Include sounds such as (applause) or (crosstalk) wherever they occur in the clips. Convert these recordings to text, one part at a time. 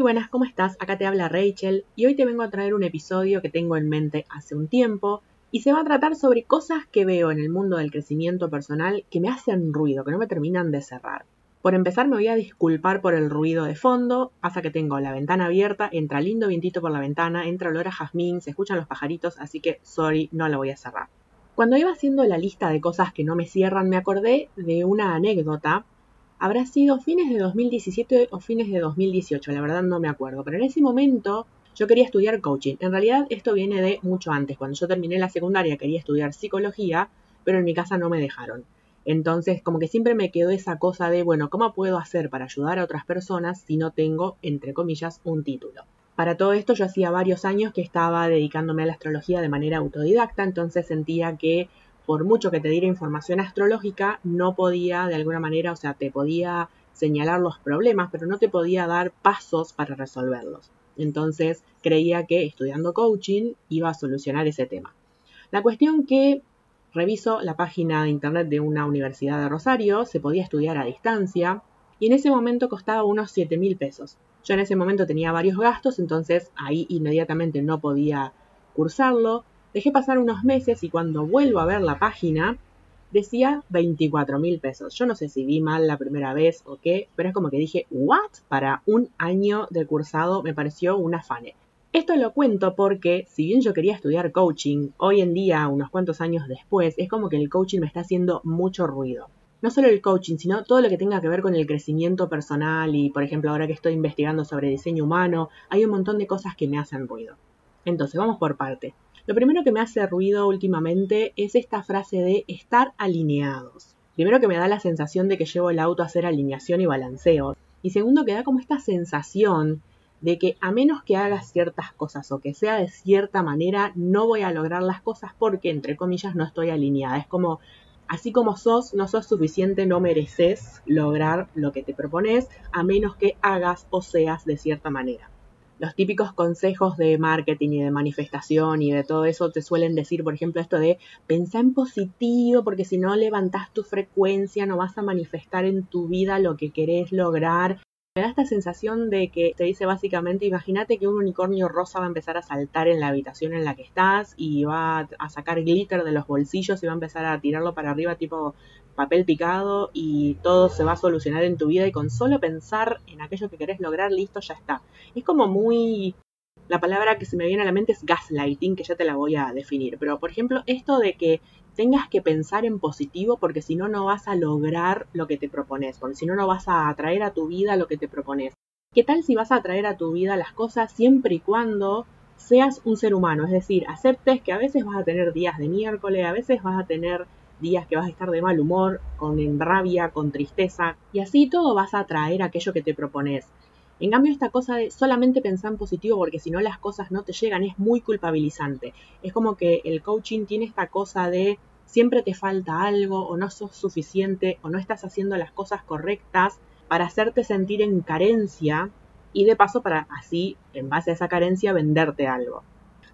Muy buenas, ¿cómo estás? Acá te habla Rachel y hoy te vengo a traer un episodio que tengo en mente hace un tiempo y se va a tratar sobre cosas que veo en el mundo del crecimiento personal que me hacen ruido, que no me terminan de cerrar. Por empezar me voy a disculpar por el ruido de fondo, pasa que tengo la ventana abierta, entra lindo vientito por la ventana, entra olor a jazmín, se escuchan los pajaritos, así que sorry, no la voy a cerrar. Cuando iba haciendo la lista de cosas que no me cierran, me acordé de una anécdota habrá sido fines de 2017 o fines de 2018, la verdad no me acuerdo, pero en ese momento yo quería estudiar coaching. En realidad esto viene de mucho antes, cuando yo terminé la secundaria quería estudiar psicología, pero en mi casa no me dejaron. Entonces, como que siempre me quedó esa cosa de, bueno, ¿cómo puedo hacer para ayudar a otras personas si no tengo, entre comillas, un título? Para todo esto yo hacía varios años que estaba dedicándome a la astrología de manera autodidacta, entonces sentía que por mucho que te diera información astrológica, no podía de alguna manera, o sea, te podía señalar los problemas, pero no te podía dar pasos para resolverlos. Entonces creía que estudiando coaching iba a solucionar ese tema. La cuestión que reviso la página de internet de una universidad de Rosario, se podía estudiar a distancia y en ese momento costaba unos 7 mil pesos. Yo en ese momento tenía varios gastos, entonces ahí inmediatamente no podía cursarlo. Dejé pasar unos meses y cuando vuelvo a ver la página decía 24 mil pesos. Yo no sé si vi mal la primera vez o qué, pero es como que dije, ¿what? Para un año de cursado me pareció un afane. Esto lo cuento porque, si bien yo quería estudiar coaching, hoy en día, unos cuantos años después, es como que el coaching me está haciendo mucho ruido. No solo el coaching, sino todo lo que tenga que ver con el crecimiento personal y, por ejemplo, ahora que estoy investigando sobre diseño humano, hay un montón de cosas que me hacen ruido. Entonces, vamos por parte. Lo primero que me hace ruido últimamente es esta frase de estar alineados. Primero que me da la sensación de que llevo el auto a hacer alineación y balanceo. Y segundo que da como esta sensación de que a menos que hagas ciertas cosas o que sea de cierta manera, no voy a lograr las cosas porque, entre comillas, no estoy alineada. Es como, así como sos, no sos suficiente, no mereces lograr lo que te propones, a menos que hagas o seas de cierta manera los típicos consejos de marketing y de manifestación y de todo eso te suelen decir, por ejemplo, esto de pensar en positivo, porque si no levantas tu frecuencia, no vas a manifestar en tu vida lo que querés lograr. Me da esta sensación de que te dice básicamente, imagínate que un unicornio rosa va a empezar a saltar en la habitación en la que estás y va a sacar glitter de los bolsillos y va a empezar a tirarlo para arriba tipo papel picado y todo se va a solucionar en tu vida y con solo pensar en aquello que querés lograr, listo, ya está. Es como muy... La palabra que se me viene a la mente es gaslighting, que ya te la voy a definir. Pero, por ejemplo, esto de que tengas que pensar en positivo porque si no, no vas a lograr lo que te propones, porque si no, no vas a atraer a tu vida lo que te propones. ¿Qué tal si vas a atraer a tu vida las cosas siempre y cuando seas un ser humano? Es decir, aceptes que a veces vas a tener días de miércoles, a veces vas a tener días que vas a estar de mal humor, con rabia, con tristeza, y así todo vas a atraer aquello que te propones. En cambio, esta cosa de solamente pensar en positivo porque si no las cosas no te llegan es muy culpabilizante. Es como que el coaching tiene esta cosa de siempre te falta algo o no sos suficiente o no estás haciendo las cosas correctas para hacerte sentir en carencia y de paso para así, en base a esa carencia, venderte algo.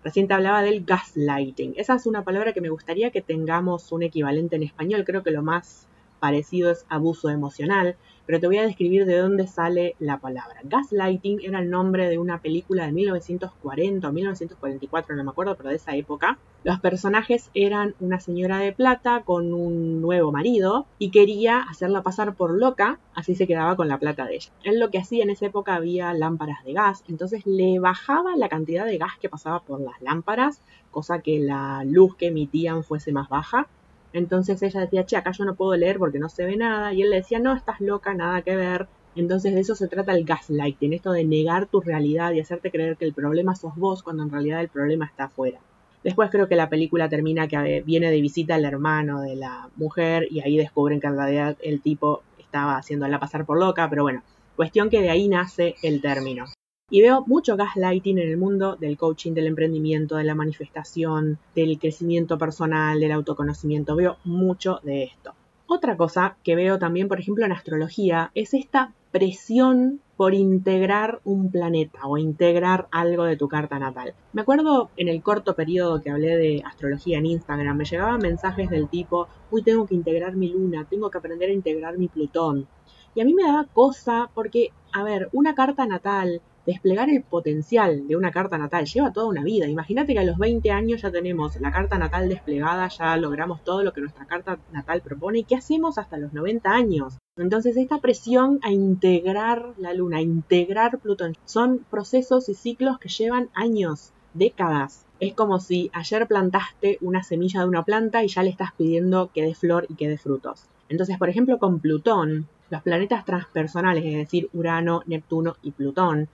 Recién te hablaba del gaslighting. Esa es una palabra que me gustaría que tengamos un equivalente en español. Creo que lo más parecido es abuso emocional, pero te voy a describir de dónde sale la palabra. Gaslighting era el nombre de una película de 1940 o 1944, no me acuerdo, pero de esa época. Los personajes eran una señora de plata con un nuevo marido y quería hacerla pasar por loca, así se quedaba con la plata de ella. Él lo que hacía en esa época había lámparas de gas, entonces le bajaba la cantidad de gas que pasaba por las lámparas, cosa que la luz que emitían fuese más baja entonces ella decía, che, acá yo no puedo leer porque no se ve nada. Y él le decía, no, estás loca, nada que ver. Entonces de eso se trata el gaslighting, esto de negar tu realidad y hacerte creer que el problema sos vos cuando en realidad el problema está afuera. Después creo que la película termina que viene de visita el hermano de la mujer y ahí descubren que en realidad el tipo estaba haciéndola pasar por loca, pero bueno, cuestión que de ahí nace el término. Y veo mucho gaslighting en el mundo del coaching, del emprendimiento, de la manifestación, del crecimiento personal, del autoconocimiento. Veo mucho de esto. Otra cosa que veo también, por ejemplo, en astrología, es esta presión por integrar un planeta o integrar algo de tu carta natal. Me acuerdo en el corto periodo que hablé de astrología en Instagram, me llegaban mensajes del tipo, uy, tengo que integrar mi luna, tengo que aprender a integrar mi Plutón. Y a mí me daba cosa porque, a ver, una carta natal desplegar el potencial de una carta natal lleva toda una vida. Imagínate que a los 20 años ya tenemos la carta natal desplegada, ya logramos todo lo que nuestra carta natal propone. ¿Y qué hacemos hasta los 90 años? Entonces esta presión a integrar la luna, a integrar Plutón, son procesos y ciclos que llevan años, décadas. Es como si ayer plantaste una semilla de una planta y ya le estás pidiendo que dé flor y que dé frutos. Entonces, por ejemplo, con Plutón, los planetas transpersonales, es decir, Urano, Neptuno y Plutón,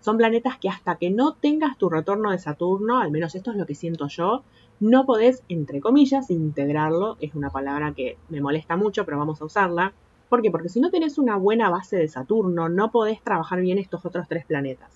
son planetas que hasta que no tengas tu retorno de Saturno, al menos esto es lo que siento yo, no podés, entre comillas, integrarlo. Es una palabra que me molesta mucho, pero vamos a usarla. ¿Por qué? Porque si no tenés una buena base de Saturno, no podés trabajar bien estos otros tres planetas.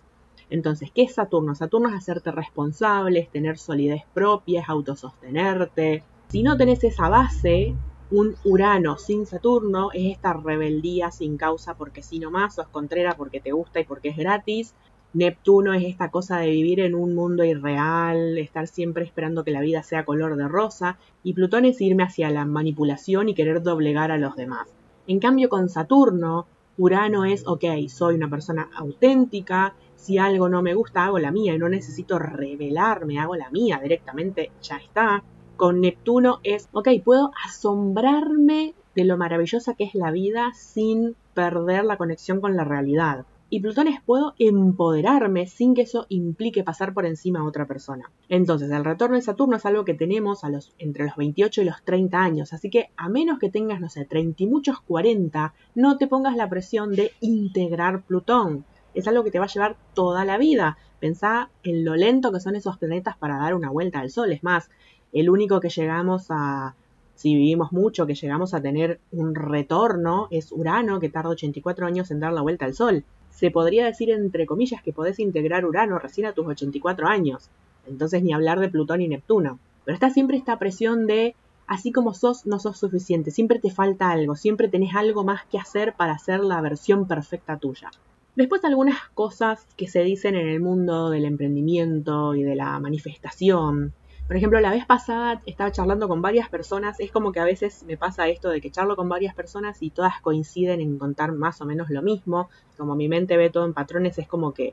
Entonces, ¿qué es Saturno? Saturno es hacerte responsable, es tener solidez propia, es autosostenerte. Si no tenés esa base, un Urano sin Saturno es esta rebeldía sin causa porque si nomás sos contrera porque te gusta y porque es gratis. Neptuno es esta cosa de vivir en un mundo irreal, estar siempre esperando que la vida sea color de rosa, y Plutón es irme hacia la manipulación y querer doblegar a los demás. En cambio con Saturno, Urano es, ok, soy una persona auténtica, si algo no me gusta hago la mía y no necesito revelarme, hago la mía directamente, ya está con Neptuno es, ok, puedo asombrarme de lo maravillosa que es la vida sin perder la conexión con la realidad. Y Plutón es, puedo empoderarme sin que eso implique pasar por encima a otra persona. Entonces, el retorno de Saturno es algo que tenemos a los, entre los 28 y los 30 años. Así que, a menos que tengas, no sé, 30 y muchos 40, no te pongas la presión de integrar Plutón. Es algo que te va a llevar toda la vida. Pensá en lo lento que son esos planetas para dar una vuelta al Sol. Es más, el único que llegamos a, si vivimos mucho, que llegamos a tener un retorno es Urano, que tarda 84 años en dar la vuelta al Sol. Se podría decir, entre comillas, que podés integrar Urano recién a tus 84 años. Entonces ni hablar de Plutón y Neptuno. Pero está siempre esta presión de, así como sos, no sos suficiente, siempre te falta algo, siempre tenés algo más que hacer para hacer la versión perfecta tuya. Después algunas cosas que se dicen en el mundo del emprendimiento y de la manifestación, por ejemplo, la vez pasada estaba charlando con varias personas, es como que a veces me pasa esto de que charlo con varias personas y todas coinciden en contar más o menos lo mismo, como mi mente ve todo en patrones, es como que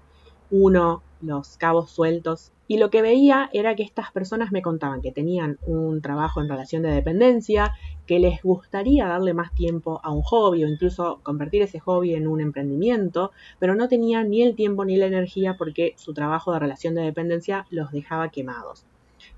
uno los cabos sueltos. Y lo que veía era que estas personas me contaban que tenían un trabajo en relación de dependencia, que les gustaría darle más tiempo a un hobby o incluso convertir ese hobby en un emprendimiento, pero no tenían ni el tiempo ni la energía porque su trabajo de relación de dependencia los dejaba quemados.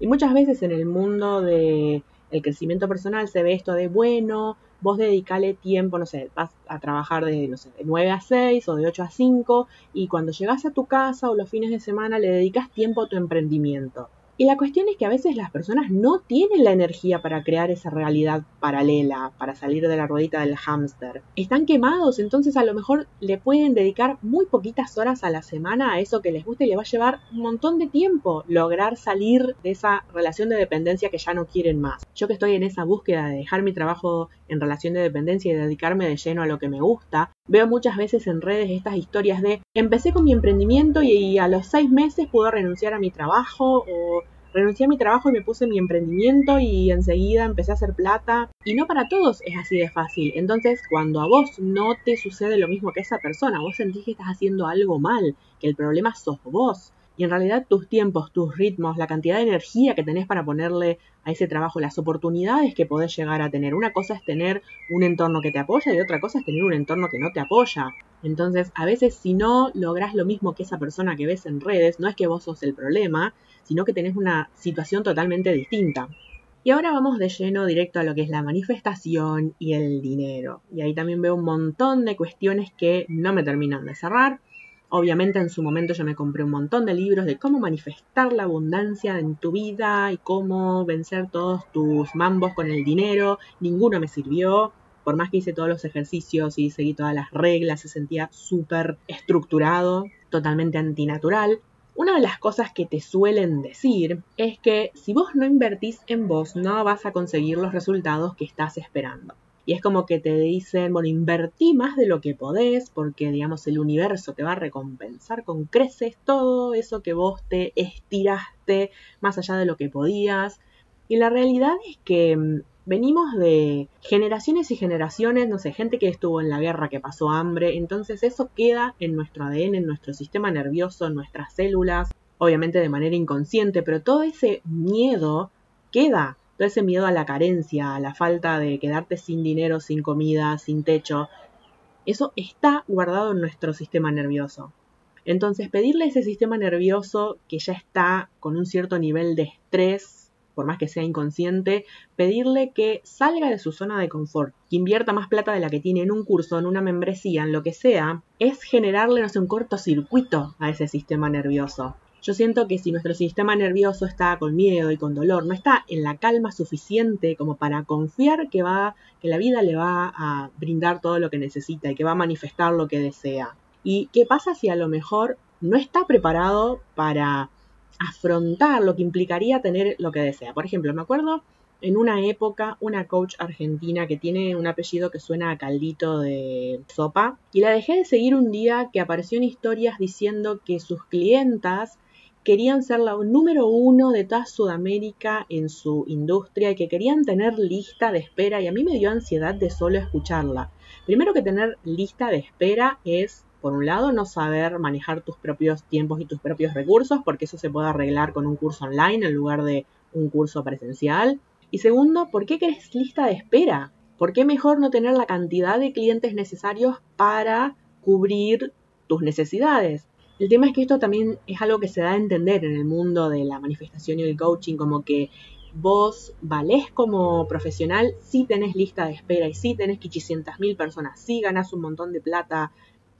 Y muchas veces en el mundo del crecimiento personal se ve esto de, bueno, vos dedicale tiempo, no sé, vas a trabajar de, no sé, de 9 a 6 o de 8 a 5 y cuando llegas a tu casa o los fines de semana le dedicas tiempo a tu emprendimiento. Y la cuestión es que a veces las personas no tienen la energía para crear esa realidad paralela, para salir de la ruedita del hámster. Están quemados, entonces a lo mejor le pueden dedicar muy poquitas horas a la semana a eso que les gusta y le va a llevar un montón de tiempo lograr salir de esa relación de dependencia que ya no quieren más. Yo que estoy en esa búsqueda de dejar mi trabajo en relación de dependencia y dedicarme de lleno a lo que me gusta, veo muchas veces en redes estas historias de empecé con mi emprendimiento y a los seis meses puedo renunciar a mi trabajo o renuncié a mi trabajo y me puse mi emprendimiento y enseguida empecé a hacer plata. Y no para todos es así de fácil. Entonces, cuando a vos no te sucede lo mismo que a esa persona, vos sentís que estás haciendo algo mal, que el problema sos vos. En realidad tus tiempos, tus ritmos, la cantidad de energía que tenés para ponerle a ese trabajo, las oportunidades que podés llegar a tener. Una cosa es tener un entorno que te apoya y otra cosa es tener un entorno que no te apoya. Entonces, a veces si no lográs lo mismo que esa persona que ves en redes, no es que vos sos el problema, sino que tenés una situación totalmente distinta. Y ahora vamos de lleno directo a lo que es la manifestación y el dinero. Y ahí también veo un montón de cuestiones que no me terminan de cerrar. Obviamente en su momento yo me compré un montón de libros de cómo manifestar la abundancia en tu vida y cómo vencer todos tus mambos con el dinero. Ninguno me sirvió. Por más que hice todos los ejercicios y seguí todas las reglas, se sentía súper estructurado, totalmente antinatural. Una de las cosas que te suelen decir es que si vos no invertís en vos, no vas a conseguir los resultados que estás esperando. Y es como que te dicen, bueno, invertí más de lo que podés porque, digamos, el universo te va a recompensar con creces todo eso que vos te estiraste más allá de lo que podías. Y la realidad es que mm, venimos de generaciones y generaciones, no sé, gente que estuvo en la guerra, que pasó hambre, entonces eso queda en nuestro ADN, en nuestro sistema nervioso, en nuestras células, obviamente de manera inconsciente, pero todo ese miedo queda, todo ese miedo a la carencia, a la falta de quedarte sin dinero, sin comida, sin techo, eso está guardado en nuestro sistema nervioso. Entonces, pedirle a ese sistema nervioso que ya está con un cierto nivel de estrés, por más que sea inconsciente, pedirle que salga de su zona de confort, que invierta más plata de la que tiene en un curso, en una membresía, en lo que sea, es generarle, no sé, un cortocircuito a ese sistema nervioso. Yo siento que si nuestro sistema nervioso está con miedo y con dolor, no está en la calma suficiente como para confiar que va, que la vida le va a brindar todo lo que necesita y que va a manifestar lo que desea. ¿Y qué pasa si a lo mejor no está preparado para afrontar lo que implicaría tener lo que desea. Por ejemplo, me acuerdo en una época una coach argentina que tiene un apellido que suena a caldito de sopa y la dejé de seguir un día que apareció en historias diciendo que sus clientas querían ser la número uno de toda Sudamérica en su industria y que querían tener lista de espera y a mí me dio ansiedad de solo escucharla. Primero que tener lista de espera es por un lado, no saber manejar tus propios tiempos y tus propios recursos, porque eso se puede arreglar con un curso online en lugar de un curso presencial. Y segundo, ¿por qué querés lista de espera? ¿Por qué mejor no tener la cantidad de clientes necesarios para cubrir tus necesidades? El tema es que esto también es algo que se da a entender en el mundo de la manifestación y el coaching, como que vos valés como profesional si tenés lista de espera y si tenés 500.000 personas, si ganás un montón de plata,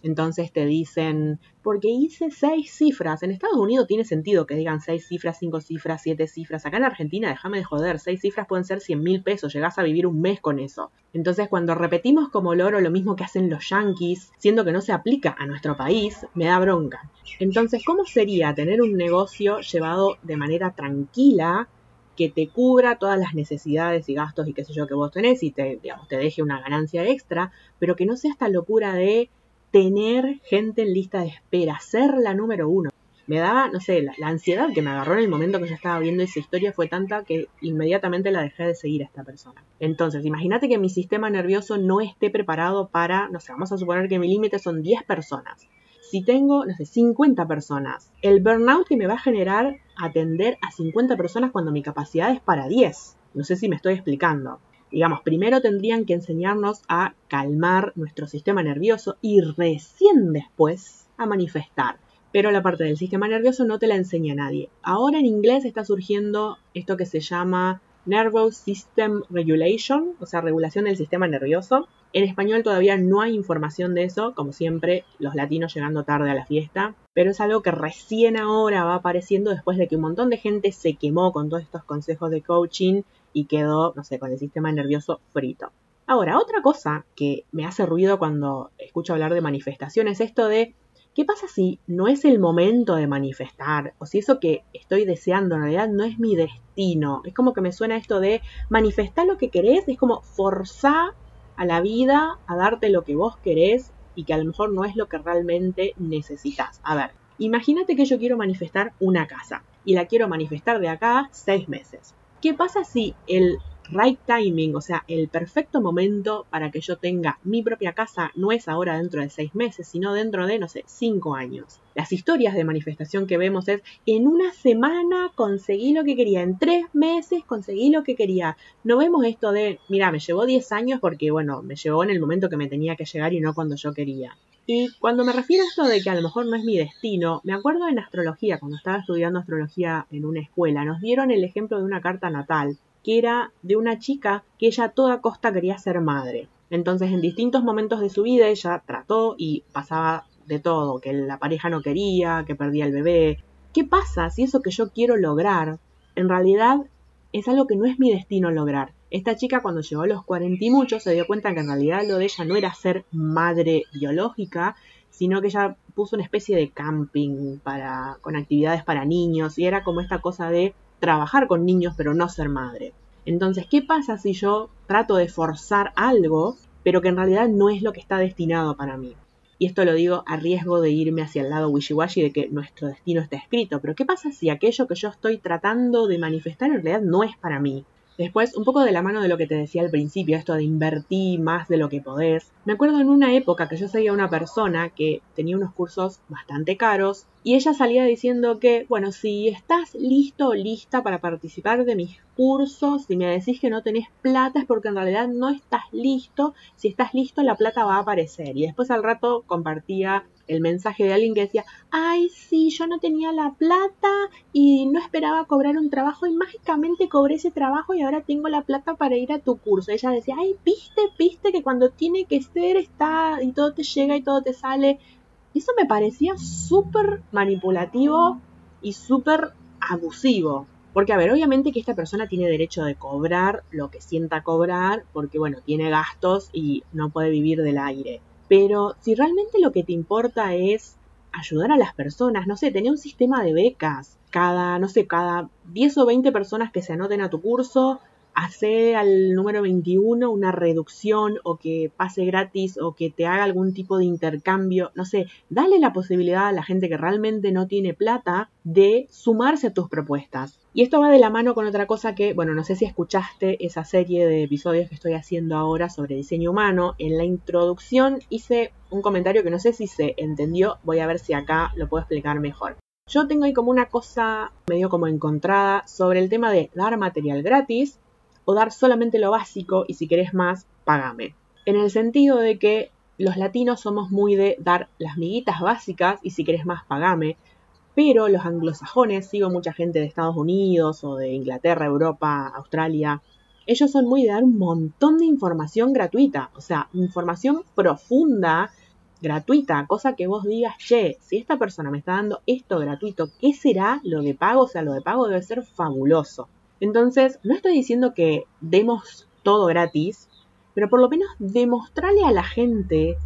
entonces te dicen, porque hice seis cifras. En Estados Unidos tiene sentido que digan seis cifras, cinco cifras, siete cifras. Acá en Argentina, déjame de joder, seis cifras pueden ser cien mil pesos. Llegás a vivir un mes con eso. Entonces, cuando repetimos como loro lo mismo que hacen los yankees, siendo que no se aplica a nuestro país, me da bronca. Entonces, ¿cómo sería tener un negocio llevado de manera tranquila? que te cubra todas las necesidades y gastos y qué sé yo que vos tenés y te, digamos, te deje una ganancia extra, pero que no sea esta locura de tener gente en lista de espera, ser la número uno. Me daba, no sé, la, ansiedad que me agarró en el momento que yo estaba viendo esa historia fue tanta que inmediatamente la dejé de seguir a esta persona. Entonces, imagínate que mi sistema nervioso no esté preparado para, no sé, vamos a suponer que mi límite son 10 personas. Si tengo, no sé, 50 personas, el burnout que me va a generar atender a 50 personas cuando mi capacidad es para 10. No sé si me estoy explicando digamos, primero tendrían que enseñarnos a calmar nuestro sistema nervioso y recién después a manifestar. Pero la parte del sistema nervioso no te la enseña nadie. Ahora en inglés está surgiendo esto que se llama Nervous System Regulation, o sea, regulación del sistema nervioso. En español todavía no hay información de eso, como siempre, los latinos llegando tarde a la fiesta, pero es algo que recién ahora va apareciendo después de que un montón de gente se quemó con todos estos consejos de coaching y quedó, no sé, con el sistema nervioso frito. Ahora, otra cosa que me hace ruido cuando escucho hablar de manifestaciones es esto de, ¿qué pasa si no es el momento de manifestar? O si eso que estoy deseando en realidad no es mi destino. Es como que me suena esto de manifestar lo que querés, es como forzar a la vida a darte lo que vos querés y que a lo mejor no es lo que realmente necesitas. A ver, imagínate que yo quiero manifestar una casa y la quiero manifestar de acá seis meses. ¿Qué pasa si el right timing, o sea, el perfecto momento para que yo tenga mi propia casa no es ahora dentro de seis meses, sino dentro de, no sé, cinco años? Las historias de manifestación que vemos es, en una semana conseguí lo que quería, en tres meses conseguí lo que quería. No vemos esto de, mira, me llevó diez años porque, bueno, me llevó en el momento que me tenía que llegar y no cuando yo quería. Y cuando me refiero a esto de que a lo mejor no es mi destino, me acuerdo en astrología, cuando estaba estudiando astrología en una escuela, nos dieron el ejemplo de una carta natal, que era de una chica que ella a toda costa quería ser madre. Entonces en distintos momentos de su vida ella trató y pasaba de todo, que la pareja no quería, que perdía el bebé. ¿Qué pasa si eso que yo quiero lograr en realidad es algo que no es mi destino lograr? Esta chica cuando llegó a los 40 y muchos se dio cuenta que en realidad lo de ella no era ser madre biológica, sino que ella puso una especie de camping para, con actividades para niños y era como esta cosa de trabajar con niños pero no ser madre. Entonces, ¿qué pasa si yo trato de forzar algo pero que en realidad no es lo que está destinado para mí? Y esto lo digo a riesgo de irme hacia el lado wishy-washy de que nuestro destino está escrito. Pero ¿qué pasa si aquello que yo estoy tratando de manifestar en realidad no es para mí? Después, un poco de la mano de lo que te decía al principio, esto de invertir más de lo que podés. Me acuerdo en una época que yo seguía a una persona que tenía unos cursos bastante caros y ella salía diciendo que, bueno, si estás listo o lista para participar de mis cursos, si me decís que no tenés plata es porque en realidad no estás listo, si estás listo la plata va a aparecer. Y después al rato compartía el mensaje de alguien que decía, ay, sí, yo no tenía la plata y no esperaba cobrar un trabajo y mágicamente cobré ese trabajo y ahora tengo la plata para ir a tu curso. Ella decía, ay, viste, viste que cuando tiene que ser está y todo te llega y todo te sale. Eso me parecía súper manipulativo y súper abusivo. Porque, a ver, obviamente que esta persona tiene derecho de cobrar lo que sienta cobrar, porque, bueno, tiene gastos y no puede vivir del aire. Pero si realmente lo que te importa es ayudar a las personas, no sé, tener un sistema de becas. Cada, no sé, cada 10 o 20 personas que se anoten a tu curso, hacer al número 21 una reducción o que pase gratis o que te haga algún tipo de intercambio, no sé, dale la posibilidad a la gente que realmente no tiene plata de sumarse a tus propuestas. Y esto va de la mano con otra cosa que, bueno, no sé si escuchaste esa serie de episodios que estoy haciendo ahora sobre diseño humano. En la introducción hice un comentario que no sé si se entendió, voy a ver si acá lo puedo explicar mejor. Yo tengo ahí como una cosa medio como encontrada sobre el tema de dar material gratis o dar solamente lo básico y si querés más, pagame. En el sentido de que los latinos somos muy de dar las miguitas básicas y si querés más, pagame. Pero los anglosajones, sigo mucha gente de Estados Unidos o de Inglaterra, Europa, Australia, ellos son muy de dar un montón de información gratuita, o sea, información profunda, gratuita, cosa que vos digas, che, si esta persona me está dando esto gratuito, ¿qué será lo de pago? O sea, lo de pago debe ser fabuloso. Entonces, no estoy diciendo que demos todo gratis, pero por lo menos demostrarle a la gente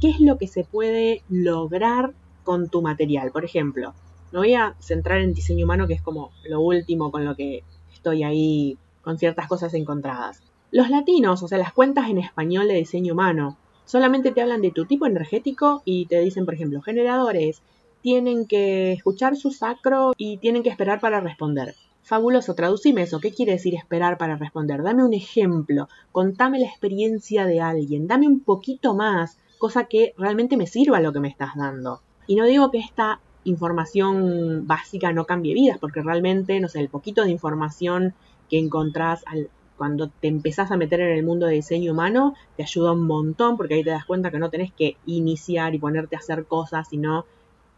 qué es lo que se puede lograr con tu material. Por ejemplo, me voy a centrar en diseño humano, que es como lo último con lo que estoy ahí con ciertas cosas encontradas. Los latinos, o sea, las cuentas en español de diseño humano, solamente te hablan de tu tipo energético y te dicen, por ejemplo, generadores, tienen que escuchar su sacro y tienen que esperar para responder. Fabuloso, traducime eso. ¿Qué quiere decir esperar para responder? Dame un ejemplo, contame la experiencia de alguien, dame un poquito más, cosa que realmente me sirva lo que me estás dando. Y no digo que esta información básica no cambie vidas, porque realmente, no sé, el poquito de información que encontrás cuando te empezás a meter en el mundo de diseño humano te ayuda un montón, porque ahí te das cuenta que no tenés que iniciar y ponerte a hacer cosas, sino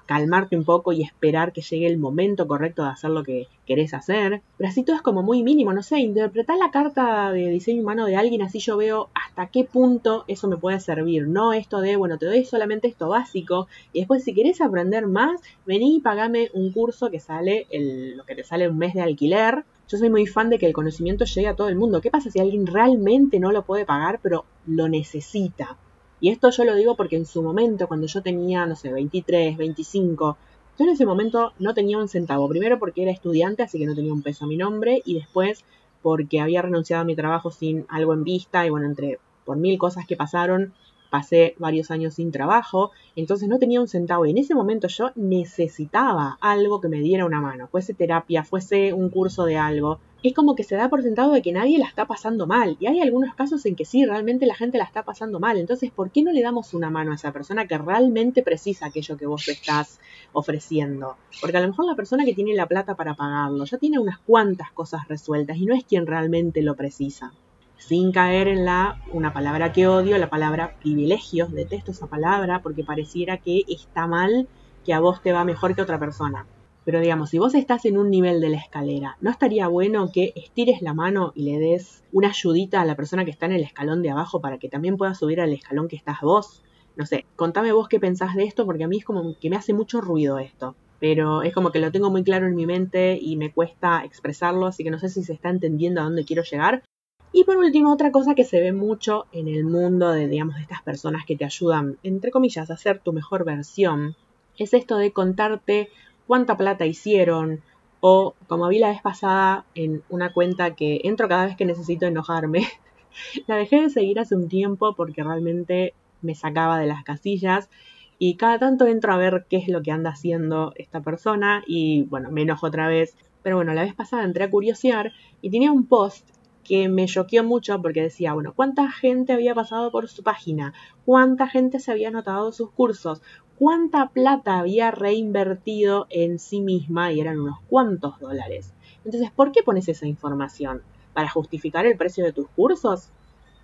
calmarte un poco y esperar que llegue el momento correcto de hacer lo que querés hacer. Pero así todo es como muy mínimo, no sé, interpretar la carta de diseño humano de alguien, así yo veo hasta qué punto eso me puede servir. No esto de, bueno, te doy solamente esto básico y después si querés aprender más, vení y pagame un curso que sale el, lo que te sale un mes de alquiler. Yo soy muy fan de que el conocimiento llegue a todo el mundo. ¿Qué pasa si alguien realmente no lo puede pagar pero lo necesita? Y esto yo lo digo porque en su momento, cuando yo tenía, no sé, 23, 25, yo en ese momento no tenía un centavo. Primero porque era estudiante, así que no tenía un peso a mi nombre. Y después porque había renunciado a mi trabajo sin algo en vista. Y bueno, entre por mil cosas que pasaron, pasé varios años sin trabajo. Entonces no tenía un centavo. Y en ese momento yo necesitaba algo que me diera una mano. Fuese terapia, fuese un curso de algo es como que se da por sentado de que nadie la está pasando mal. Y hay algunos casos en que sí, realmente la gente la está pasando mal. Entonces, ¿por qué no le damos una mano a esa persona que realmente precisa aquello que vos estás ofreciendo? Porque a lo mejor la persona que tiene la plata para pagarlo ya tiene unas cuantas cosas resueltas y no es quien realmente lo precisa. Sin caer en la, una palabra que odio, la palabra privilegios. Detesto esa palabra porque pareciera que está mal que a vos te va mejor que otra persona. Pero digamos, si vos estás en un nivel de la escalera, ¿no estaría bueno que estires la mano y le des una ayudita a la persona que está en el escalón de abajo para que también pueda subir al escalón que estás vos? No sé, contame vos qué pensás de esto porque a mí es como que me hace mucho ruido esto. Pero es como que lo tengo muy claro en mi mente y me cuesta expresarlo, así que no sé si se está entendiendo a dónde quiero llegar. Y por último, otra cosa que se ve mucho en el mundo de, digamos, de estas personas que te ayudan, entre comillas, a ser tu mejor versión, es esto de contarte cuánta plata hicieron, o como vi la vez pasada en una cuenta que entro cada vez que necesito enojarme, (laughs) la dejé de seguir hace un tiempo porque realmente me sacaba de las casillas y cada tanto entro a ver qué es lo que anda haciendo esta persona y bueno, me enojo otra vez. Pero bueno, la vez pasada entré a curiosear y tenía un post que me choqueó mucho porque decía, bueno, ¿cuánta gente había pasado por su página? ¿Cuánta gente se había anotado sus cursos? ¿Cuánta plata había reinvertido en sí misma? Y eran unos cuantos dólares. Entonces, ¿por qué pones esa información? ¿Para justificar el precio de tus cursos?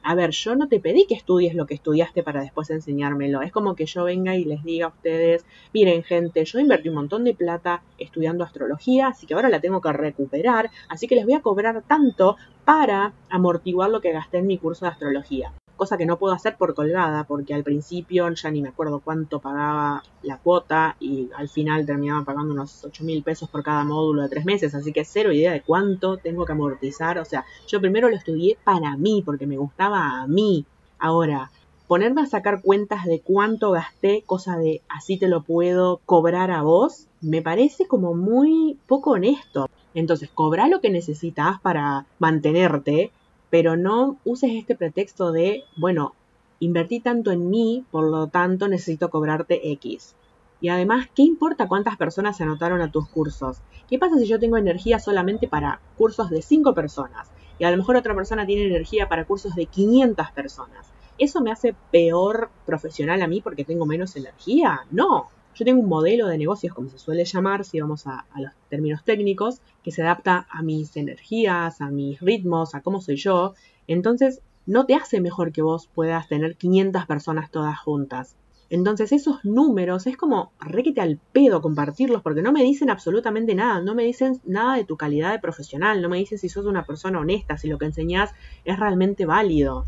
a ver, yo no te pedí que estudies lo que estudiaste para después enseñármelo. Es como que yo venga y les diga a ustedes, miren gente, yo invertí un montón de plata estudiando astrología, así que ahora la tengo que recuperar, así que les voy a cobrar tanto para amortiguar lo que gasté en mi curso de astrología cosa que no puedo hacer por colgada, porque al principio ya ni me acuerdo cuánto pagaba la cuota y al final terminaba pagando unos 8 mil pesos por cada módulo de tres meses, así que cero idea de cuánto tengo que amortizar. O sea, yo primero lo estudié para mí, porque me gustaba a mí. Ahora, ponerme a sacar cuentas de cuánto gasté, cosa de así te lo puedo cobrar a vos, me parece como muy poco honesto. Entonces, cobra lo que necesitas para mantenerte, pero no uses este pretexto de, bueno, invertí tanto en mí, por lo tanto necesito cobrarte X. Y además, ¿qué importa cuántas personas se anotaron a tus cursos? ¿Qué pasa si yo tengo energía solamente para cursos de 5 personas? Y a lo mejor otra persona tiene energía para cursos de 500 personas. ¿Eso me hace peor profesional a mí porque tengo menos energía? No. Yo tengo un modelo de negocios, como se suele llamar, si vamos a, los términos técnicos, que se adapta a mis energías, a mis ritmos, a cómo soy yo. Entonces, no te hace mejor que vos puedas tener 500 personas todas juntas. Entonces esos números es como requete al pedo compartirlos porque no me dicen absolutamente nada, no me dicen nada de tu calidad de profesional, no me dicen si sos una persona honesta, si lo que enseñás es realmente válido.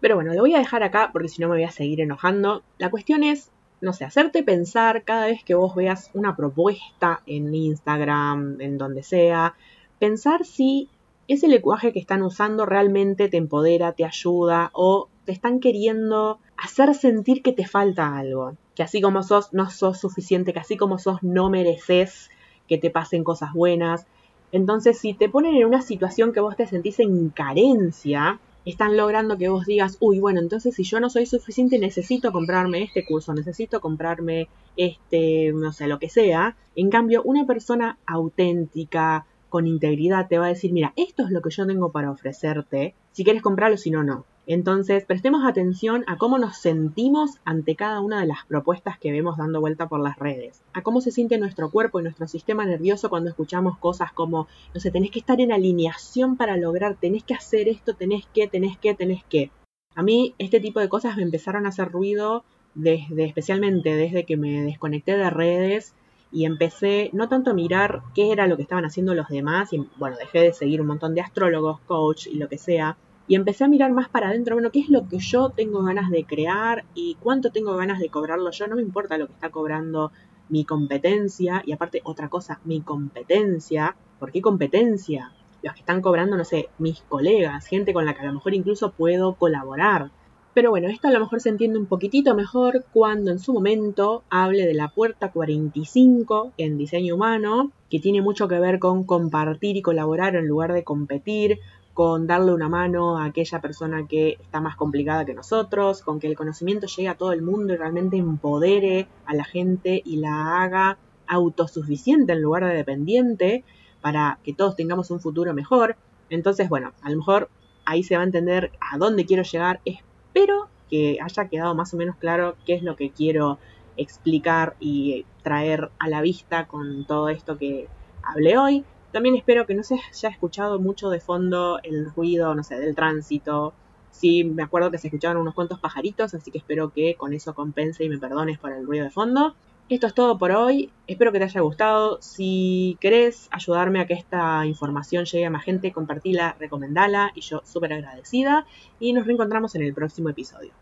Pero bueno, lo voy a dejar acá porque si no me voy a seguir enojando. La cuestión es, no sé, hacerte pensar cada vez que vos veas una propuesta en Instagram, en donde sea, pensar si ese lenguaje que están usando realmente te empodera, te ayuda o te están queriendo hacer sentir que te falta algo, que así como sos no sos suficiente, que así como sos no mereces que te pasen cosas buenas. Entonces, si te ponen en una situación que vos te sentís en carencia, están logrando que vos digas, uy, bueno, entonces si yo no soy suficiente, necesito comprarme este curso, necesito comprarme este, no sé, lo que sea. En cambio, una persona auténtica, con integridad, te va a decir, mira, esto es lo que yo tengo para ofrecerte, si quieres comprarlo, si no, no. Entonces, prestemos atención a cómo nos sentimos ante cada una de las propuestas que vemos dando vuelta por las redes, a cómo se siente nuestro cuerpo y nuestro sistema nervioso cuando escuchamos cosas como, no sé, tenés que estar en alineación para lograr, tenés que hacer esto, tenés que, tenés que, tenés que. A mí este tipo de cosas me empezaron a hacer ruido desde, especialmente desde que me desconecté de redes y empecé no tanto a mirar qué era lo que estaban haciendo los demás, y bueno, dejé de seguir un montón de astrólogos, coach y lo que sea, y empecé a mirar más para adentro, bueno, qué es lo que yo tengo ganas de crear y cuánto tengo ganas de cobrarlo yo, no me importa lo que está cobrando mi competencia, y aparte otra cosa, mi competencia, ¿por qué competencia? Los que están cobrando, no sé, mis colegas, gente con la que a lo mejor incluso puedo colaborar. Pero bueno, esto a lo mejor se entiende un poquitito mejor cuando en su momento hable de la puerta 45 en diseño humano, que tiene mucho que ver con compartir y colaborar en lugar de competir, con darle una mano a aquella persona que está más complicada que nosotros, con que el conocimiento llegue a todo el mundo y realmente empodere a la gente y la haga autosuficiente en lugar de dependiente para que todos tengamos un futuro mejor. Entonces, bueno, a lo mejor ahí se va a entender a dónde quiero llegar. Espero que haya quedado más o menos claro qué es lo que quiero explicar y traer a la vista con todo esto que hablé hoy. También espero que no se haya escuchado mucho de fondo el ruido, no sé, del tránsito. Sí, me acuerdo que se escuchaban unos cuantos pajaritos, así que espero que con eso compense y me perdones por el ruido de fondo. Esto es todo por hoy, espero que te haya gustado. Si querés ayudarme a que esta información llegue a más gente, compartila, recomendala y yo súper agradecida. Y nos reencontramos en el próximo episodio.